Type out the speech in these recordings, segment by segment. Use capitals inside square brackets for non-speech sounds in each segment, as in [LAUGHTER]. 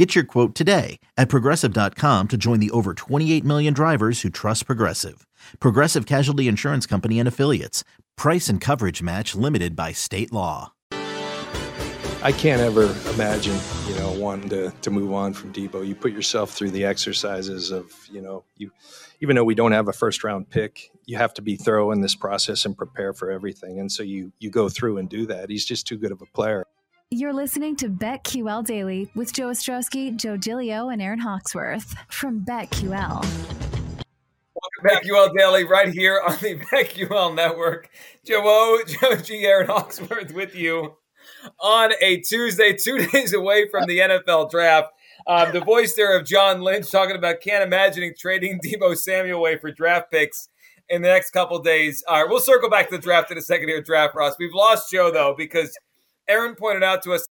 Get your quote today at progressive.com to join the over 28 million drivers who trust Progressive. Progressive Casualty Insurance Company and Affiliates. Price and coverage match limited by state law. I can't ever imagine, you know, wanting to, to move on from Deebo. You put yourself through the exercises of, you know, you even though we don't have a first round pick, you have to be thorough in this process and prepare for everything. And so you you go through and do that. He's just too good of a player. You're listening to BetQL Daily with Joe Ostrowski, Joe Gilio, and Aaron Hawksworth from BetQL. Welcome back, UL Daily, right here on the [LAUGHS] BetQL Network. Joe O, Joe G, Aaron Hawksworth with you on a Tuesday, two [LAUGHS] days away from the NFL draft. Um, the voice there of John Lynch talking about can't imagining trading [LAUGHS] Deebo Samuel away for draft picks in the next couple days. All right, we'll circle back to the draft in a second here, draft Ross. We've lost Joe though because Aaron pointed out to us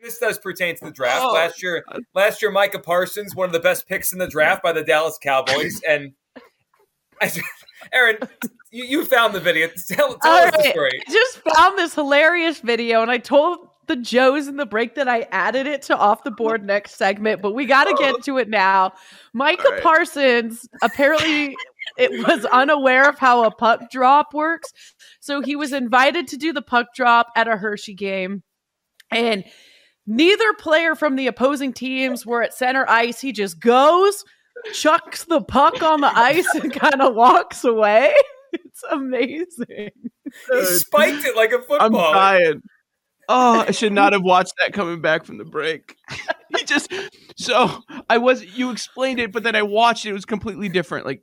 this does pertain to the draft. Oh. Last year, last year, Micah Parsons, one of the best picks in the draft by the Dallas Cowboys, and [LAUGHS] I, Aaron, you, you, found the video. [LAUGHS] Tell, tell us right. the story. I just found this hilarious video, and I told the Joes in the break that I added it to off the board next segment, but we got to get oh. to it now. Micah right. Parsons apparently [LAUGHS] it was unaware of how a puck drop works. So he was invited to do the puck drop at a Hershey game. And neither player from the opposing teams were at center ice. He just goes, chucks the puck on the ice, and kind of walks away. [LAUGHS] It's amazing. He spiked it like a football. I'm dying. Oh, I should not [LAUGHS] have watched that coming back from the break. [LAUGHS] he just so I was you explained it, but then I watched it. It was completely different. Like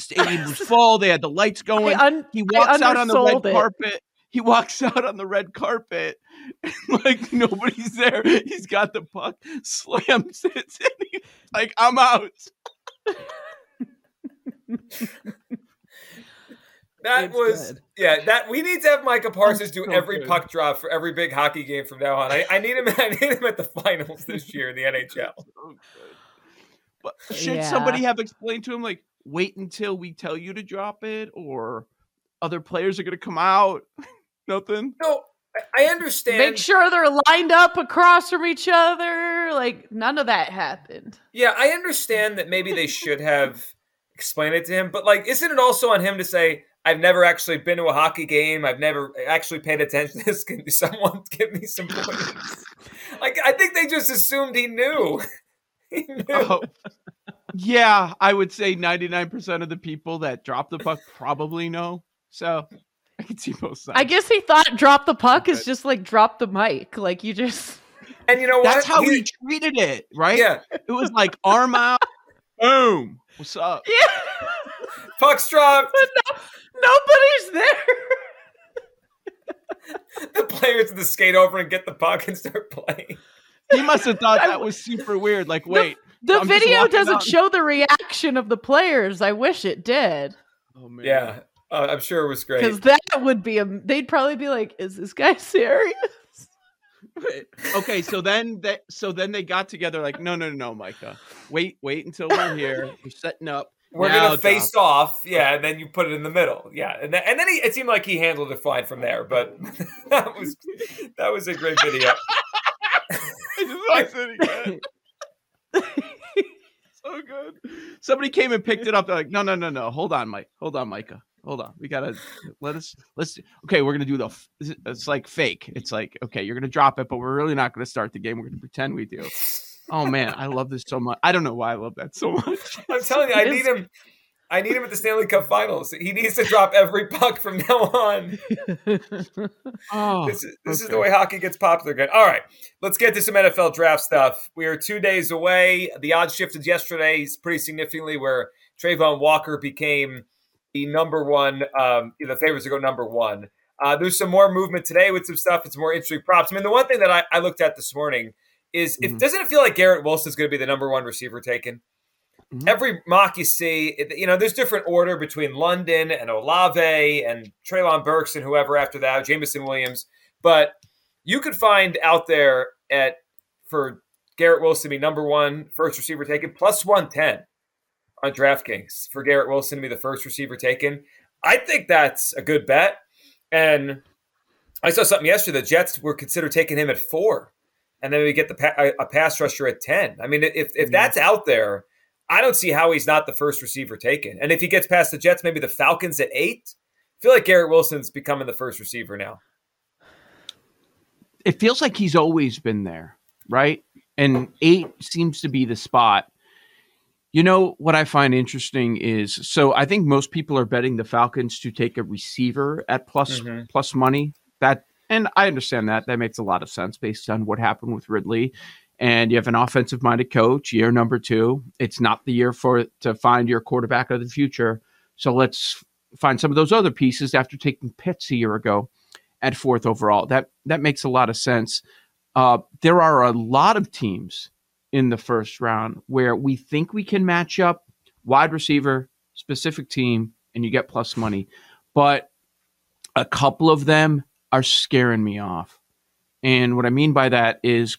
stadium was [LAUGHS] full. They had the lights going. Un- he walks out on the red it. carpet. He walks [LAUGHS] out on the red carpet, [LAUGHS] like nobody's there. He's got the puck, slams it, and he's like, "I'm out." That it's was good. yeah. That we need to have Micah Parsons do so every good. puck drop for every big hockey game from now on. I, I, need him. I need him at the finals this year in the NHL. So but should yeah. somebody have explained to him like, wait until we tell you to drop it, or other players are going to come out? [LAUGHS] Nothing. No, I understand. Make sure they're lined up across from each other. Like none of that happened. Yeah, I understand that maybe they should have explained it to him, but like, isn't it also on him to say? I've never actually been to a hockey game. I've never actually paid attention to this. Can [LAUGHS] someone give me some points? [LAUGHS] like I think they just assumed he knew. he knew. Oh, yeah, I would say 99% of the people that drop the puck probably know. So [LAUGHS] I can see both sides. I guess he thought drop the puck is just like drop the mic. Like you just. [LAUGHS] And you know what? That's how he, he treated it, right? Yeah. It was like arm out, [LAUGHS] boom. What's up? Yeah. Puck's dropped. But no, nobody's there. the players to the skate over and get the puck and start playing. He must have thought that was super weird. Like, wait, the, the video doesn't show the reaction of the players. I wish it did. Oh man. Yeah, uh, I'm sure it was great. Because that would be a. They'd probably be like, "Is this guy [LAUGHS] serious?" okay, so then that so then they got together like, no, no, no, no, Micah, wait, wait until we're here. We're setting up. We're now gonna face off, yeah, and then you put it in the middle, yeah, and then, and then he, it seemed like he handled it fine from there. But [LAUGHS] that was that was a great video. [LAUGHS] I just it [LAUGHS] so good. Somebody came and picked it up. They're like, no, no, no, no. Hold on, Mike. Hold on, Micah. Hold on. We gotta let us. Let's. Okay, we're gonna do the. It's like fake. It's like okay, you're gonna drop it, but we're really not gonna start the game. We're gonna pretend we do. Oh man, I love this so much. I don't know why I love that so [LAUGHS] much. I'm telling you, I need him. I need him at the Stanley Cup Finals. He needs to drop every puck from now on. [LAUGHS] oh, this is, this okay. is the way hockey gets popular again. All right, let's get to some NFL draft stuff. We are two days away. The odds shifted yesterday pretty significantly, where Travon Walker became the number one, um, the favorites to go number one. Uh, there's some more movement today with some stuff It's more interesting props. I mean, the one thing that I, I looked at this morning is, mm-hmm. if doesn't it feel like Garrett Wilson is going to be the number one receiver taken? Mm-hmm. every mock you see, you know, there's different order between London and Olave and Treylon Burks and whoever after that, Jameson Williams. But you could find out there at for Garrett Wilson to be number one first receiver taken plus 110 on DraftKings for Garrett Wilson to be the first receiver taken. I think that's a good bet. And I saw something yesterday. The Jets were considered taking him at four, and then we get the a pass rusher at ten. I mean, if if that's out there, I don't see how he's not the first receiver taken. And if he gets past the Jets, maybe the Falcons at eight. I feel like Garrett Wilson's becoming the first receiver now. It feels like he's always been there, right? And eight seems to be the spot. You know what I find interesting is so I think most people are betting the Falcons to take a receiver at plus, mm-hmm. plus money. That and I understand that. That makes a lot of sense based on what happened with Ridley. And you have an offensive minded coach, year number two. It's not the year for to find your quarterback of the future. So let's find some of those other pieces after taking Pitts a year ago at fourth overall. That that makes a lot of sense. Uh, there are a lot of teams in the first round where we think we can match up wide receiver, specific team, and you get plus money. But a couple of them are scaring me off. And what I mean by that is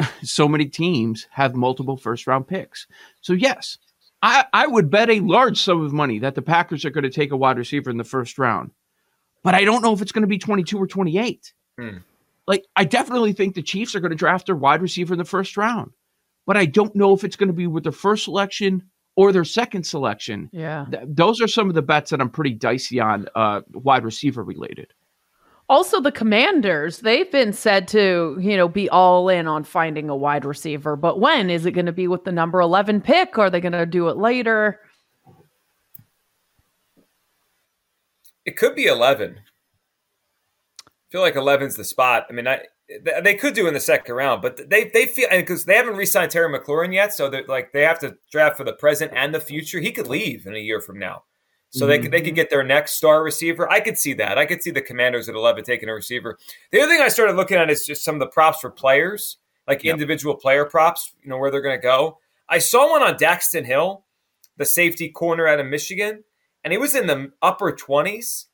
[LAUGHS] so many teams have multiple first round picks. So, yes, I, I would bet a large sum of money that the Packers are going to take a wide receiver in the first round. But I don't know if it's going to be 22 or 28. Hmm like I definitely think the Chiefs are going to draft their wide receiver in the first round, but I don't know if it's going to be with their first selection or their second selection. Yeah, Th- those are some of the bets that I'm pretty dicey on, uh, wide receiver related. Also, the Commanders, they've been said to, you know, be all in on finding a wide receiver. But when is it going to be with the number 11 pick? Are they going to do it later? It could be 11 I feel like 11's the spot. I mean, I they could do in the second round, but they they feel because they haven't re-signed Terry McLaurin yet, so they're like they have to draft for the present and the future. He could leave in a year from now, so mm-hmm. they could they could get their next star receiver. I could see that. I could see the Commanders at 11 taking a receiver. The other thing I started looking at is just some of the props for players, like yep. individual player props. You know where they're going to go. I saw one on Daxton Hill, the safety corner out of Michigan, and he was in the upper 20s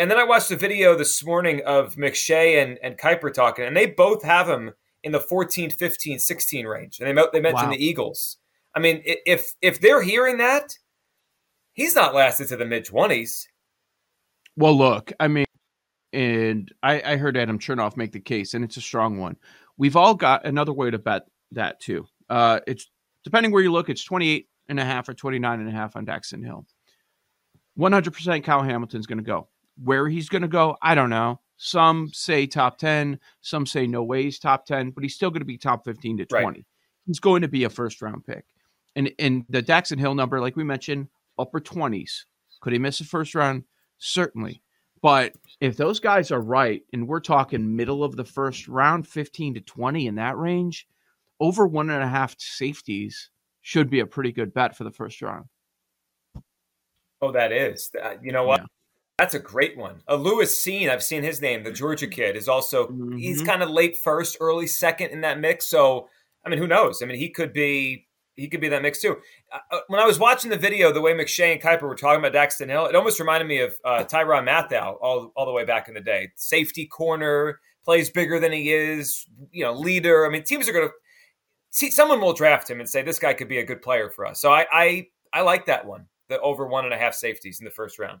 and then I watched a video this morning of McShay and, and Kiper talking, and they both have him in the 14, 15, 16 range. And they, they mentioned wow. the Eagles. I mean, if if they're hearing that, he's not lasted to the mid 20s. Well, look, I mean, and I, I heard Adam Chernoff make the case, and it's a strong one. We've all got another way to bet that too. Uh, it's depending where you look, it's 28 and a half or 29 and a half on Daxton Hill. 100% Kyle Hamilton's going to go. Where he's going to go, I don't know. Some say top 10, some say no way he's top 10, but he's still going to be top 15 to 20. Right. He's going to be a first round pick. And and the Daxton Hill number, like we mentioned, upper 20s. Could he miss the first round? Certainly. But if those guys are right, and we're talking middle of the first round, 15 to 20 in that range, over one and a half safeties should be a pretty good bet for the first round. Oh, that is. Uh, you know what? Yeah. That's a great one. A Lewis Cine, I've seen his name. The Georgia kid is also mm-hmm. he's kind of late first, early second in that mix. So I mean, who knows? I mean, he could be he could be that mix too. Uh, uh when I was watching the video, the way McShay and Kiper were talking about Daxton Hill, it almost reminded me of uh, Tyrann Mathieu all all the way back in the day. Safety corner, plays bigger than he is. You know, leader. I mean, teams are going to see someone will draft him and say this guy could be a good player for us. So I I, I like that one. The over one and a half safeties in the first round.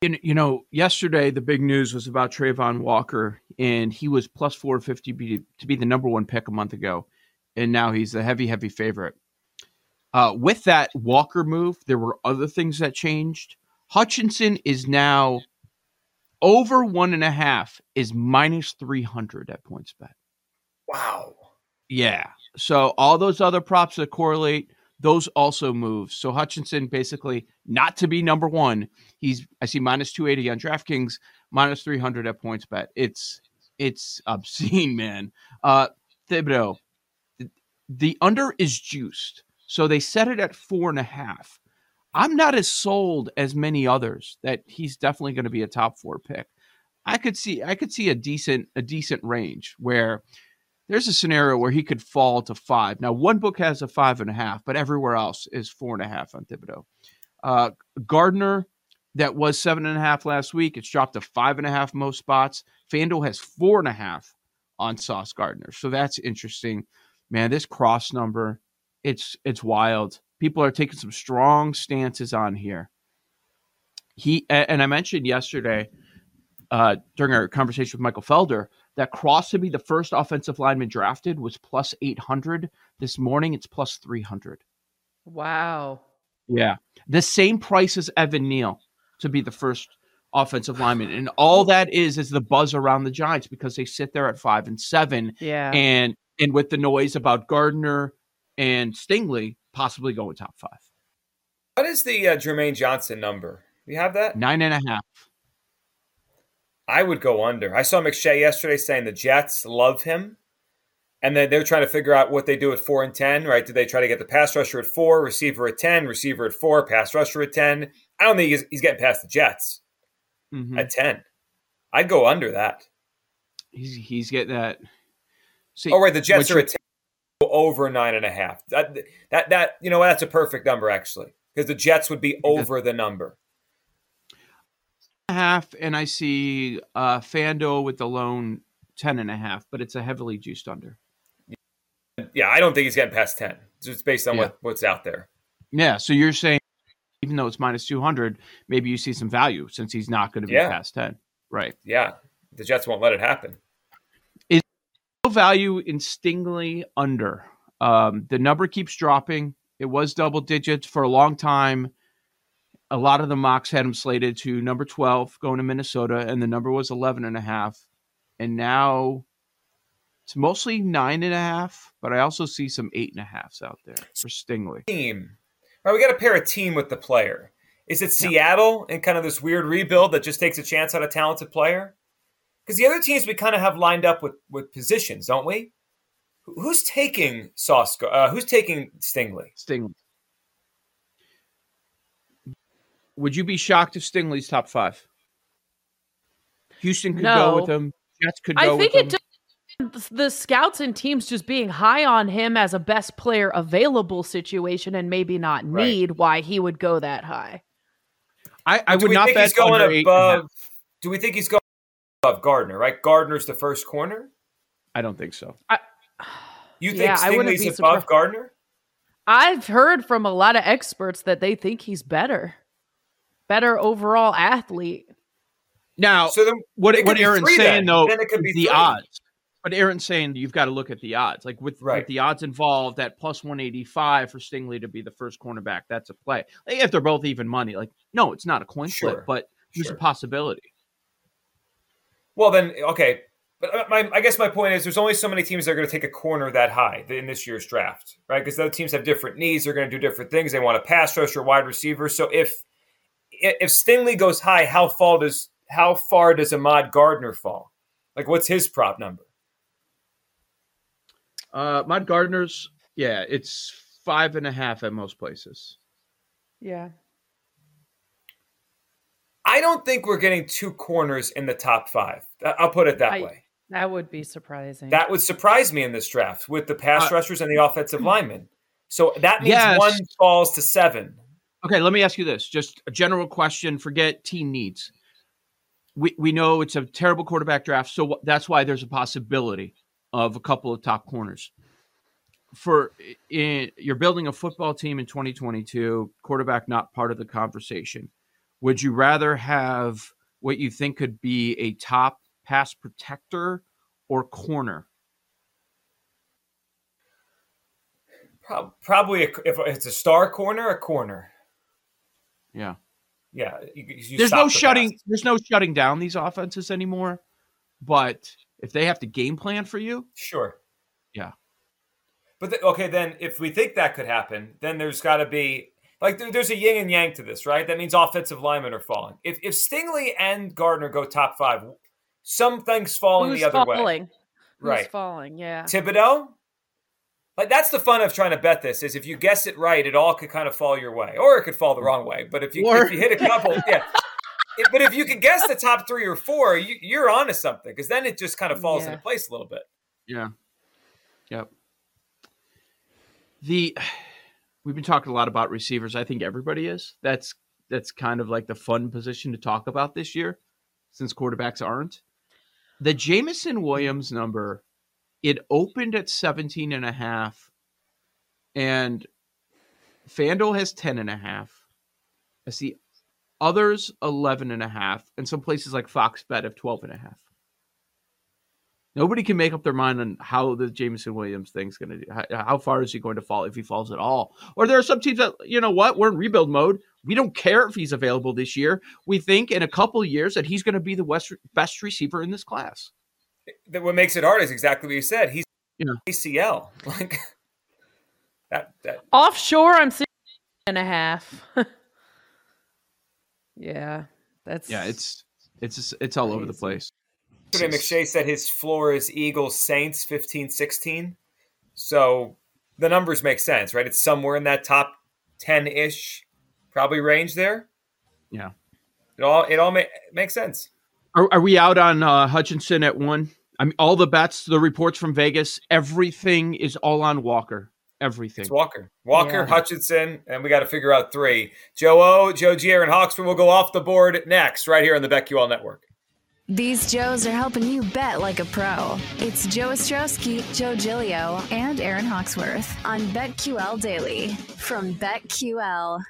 You know, yesterday the big news was about Travon Walker, and he was plus 450 be, to be the number one pick a month ago, and now he's a heavy, heavy favorite. Uh, with that Walker move, there were other things that changed. Hutchinson is now over one and a half, is minus 300 at PointsBet. Wow. Yeah. So all those other props that correlate, those also move. So Hutchinson basically not to be number one. He's I see minus two eighty on DraftKings, minus three hundred at PointsBet. It's it's obscene, [LAUGHS] man. Uh, Thibodeaux, the under is juiced, so they set it at four and a half. I'm not as sold as many others that he's definitely going to be a top four pick. I could see I could see a decent a decent range where there's a scenario where he could fall to five. Now, one book has a five and a half, but everywhere else is four and a half on Thibodeaux. Uh, Gardner, that was seven and a half last week. It's dropped to five and a half most spots. FanDuel has four and a half on Sauce Gardner. So that's interesting. Man, this Cross number, it's it's wild. People are taking some strong stances on here. He and I mentioned yesterday uh, during our conversation with Michael Felder that Cross to be the first offensive lineman drafted was plus 800. This morning, it's plus 300. Wow. Yeah. The same price as Evan Neal to be the first offensive lineman. And all that is is the buzz around the Giants because they sit there at five and seven. Yeah. And and with the noise about Gardner and Stingley possibly going top five. What is the uh, Jermaine Johnson number? You have that? Nine and a half. I would go under. I saw McShay yesterday saying the Jets love him. And then they're trying to figure out what they do at four and 10, right? Do they try to get the pass rusher at four, receiver at 10, receiver at four, pass rusher at 10? I don't think he's, he's getting past the Jets Mhm. at 10. I'd go under that. He's he's getting that. See, Oh, right. The Jets are at 10, over nine and a half. That, that, that, you know, that's a perfect number, actually, because the Jets would be over the number. Half, and I see uh FanDuel with the lone ten and a half, but it's a heavily juiced under. Yeah, I don't think he's getting past 10. Just based on Yeah. what, what's out there. Yeah, so you're saying even though it's minus two hundred, maybe you see some value since he's not going to be Yeah. past ten. Right. Yeah. The Jets won't let it happen. No value in Stingley under. Um, the number keeps dropping. It was double digits for a long time. A lot of the mocks had him slated to number 12 going to Minnesota, and the number was 11 and a half. And now it's mostly nine and a half, but I also see some eight and a halves out there for Stingley. Team. All right, we got to pair a team with the player. Is it Seattle and kind of this weird rebuild that just takes a chance on a talented player? Because the other teams we kind of have lined up with with positions, don't we? Who's taking Sauce? Uh, who's taking Stingley? Stingley. Would you be shocked if Stingley's top five? Houston could No. go with him. Jets could go I think it does the scouts and teams just being high on him as a best player available situation and maybe not Right. need why he would go that high. I, I would we not think bet he's going under eight and a half. above. Do we think he's going above Gardner? Right, Gardner's the first corner. I don't think so. I, You think Yeah, I wouldn't Stingley's be above surprised. Gardner? I've heard from a lot of experts that they think he's better. Better overall athlete. Now, So then, what what Aaron's three saying then. though, Then it could be the three. odds. But Aaron's saying you've got to look at the odds. Like with, Right. with the odds involved, at plus one eighty five for Stingley to be the first cornerback, that's a play. Like if they're both even money, like no, it's not a coin Sure. flip, but there's Sure. a possibility. Well, then, okay. But uh, my, I guess my point is there's only so many teams that are going to take a corner that high in this year's draft, right? Because other teams have different needs. They're going to do different things. They want a pass rusher, wide receiver. So if if Stingley goes high, how far does how far does Ahmad Gardner fall? Like, what's his prop number? Uh Mud Gardner's, yeah, it's five and a half at most places. Yeah. I don't think we're getting two corners in the top five. I- I'll put it that I- way. That would be surprising. That would surprise me in this draft with the pass Uh, rushers and the offensive linemen. So that means Yes. one falls to seven. Okay, let me ask you this. Just a general question, forget team needs. We we know it's a terrible quarterback draft, so that's why there's a possibility of a couple of top corners. For in, you're building a football team in 2022, quarterback not part of the conversation. Would you rather have what you think could be a top pass protector or corner? Probably a, if it's a star corner, a corner. Yeah. Yeah, you, you there's no the shutting pass. there's no shutting down these offenses anymore. But if they have to game plan for you, Sure. Yeah. But the, okay, then if we think that could happen, then there's got to be like there, there's a yin and yang to this, right? That means offensive linemen are falling. If if Stingley and Gardner go top five, some something's falling Who's the other falling? way. Who's Right. falling? Yeah. Thibodeaux. Like that's the fun of trying to bet this is if you guess it right, it all could kind of fall your way, or it could fall the wrong way. But if you Or- if you hit a couple, [LAUGHS] yeah. If- but if you can guess the top three or four, you, you're onto something because then it just kind of falls Yeah. into place a little bit. Yeah. Yep. The [SIGHS] we've been talking a lot about receivers. I think everybody is. That's that's kind of like the fun position to talk about this year since quarterbacks aren't. The Jameson Williams number, it opened at 17 and a half and FanDuel has 10 and a half. I see others 11 and a half and some places like Fox Bet have 12 and a half. Nobody can make up their mind on how the Jameson Williams thing's going to do. How, far is he going to fall if he falls at all? Or there are some teams that, you know what, we're in rebuild mode. We don't care if he's available this year. We think in a couple years that he's going to be the best receiver in this class. That what makes it hard is exactly what you said. He's Yeah. ACL [LAUGHS] like that. That Offshore, I'm six and a half. [LAUGHS] yeah, that's Yeah, it's it's it's all over the Crazy. place. Yesterday, McShay said his floor is Eagles Saints 15 16. So the numbers make sense, right? It's somewhere in that top 10 ish, probably range there. Yeah. It all it all ma- makes sense. Are, are we out on uh, Hutchinson at one? I mean, all the bets, the reports from Vegas, everything is all on Walker. Everything. It's Walker. Walker, Yeah. Hutchinson, and we got to figure out three. Joe O, Joe G, Aaron Hawksworth will go off the board next, right here on the BetQL Network. These Joes are helping you bet like a pro. It's Joe Ostrowski, Joe Gilio, and Aaron Hawksworth on BetQL Daily from BetQL.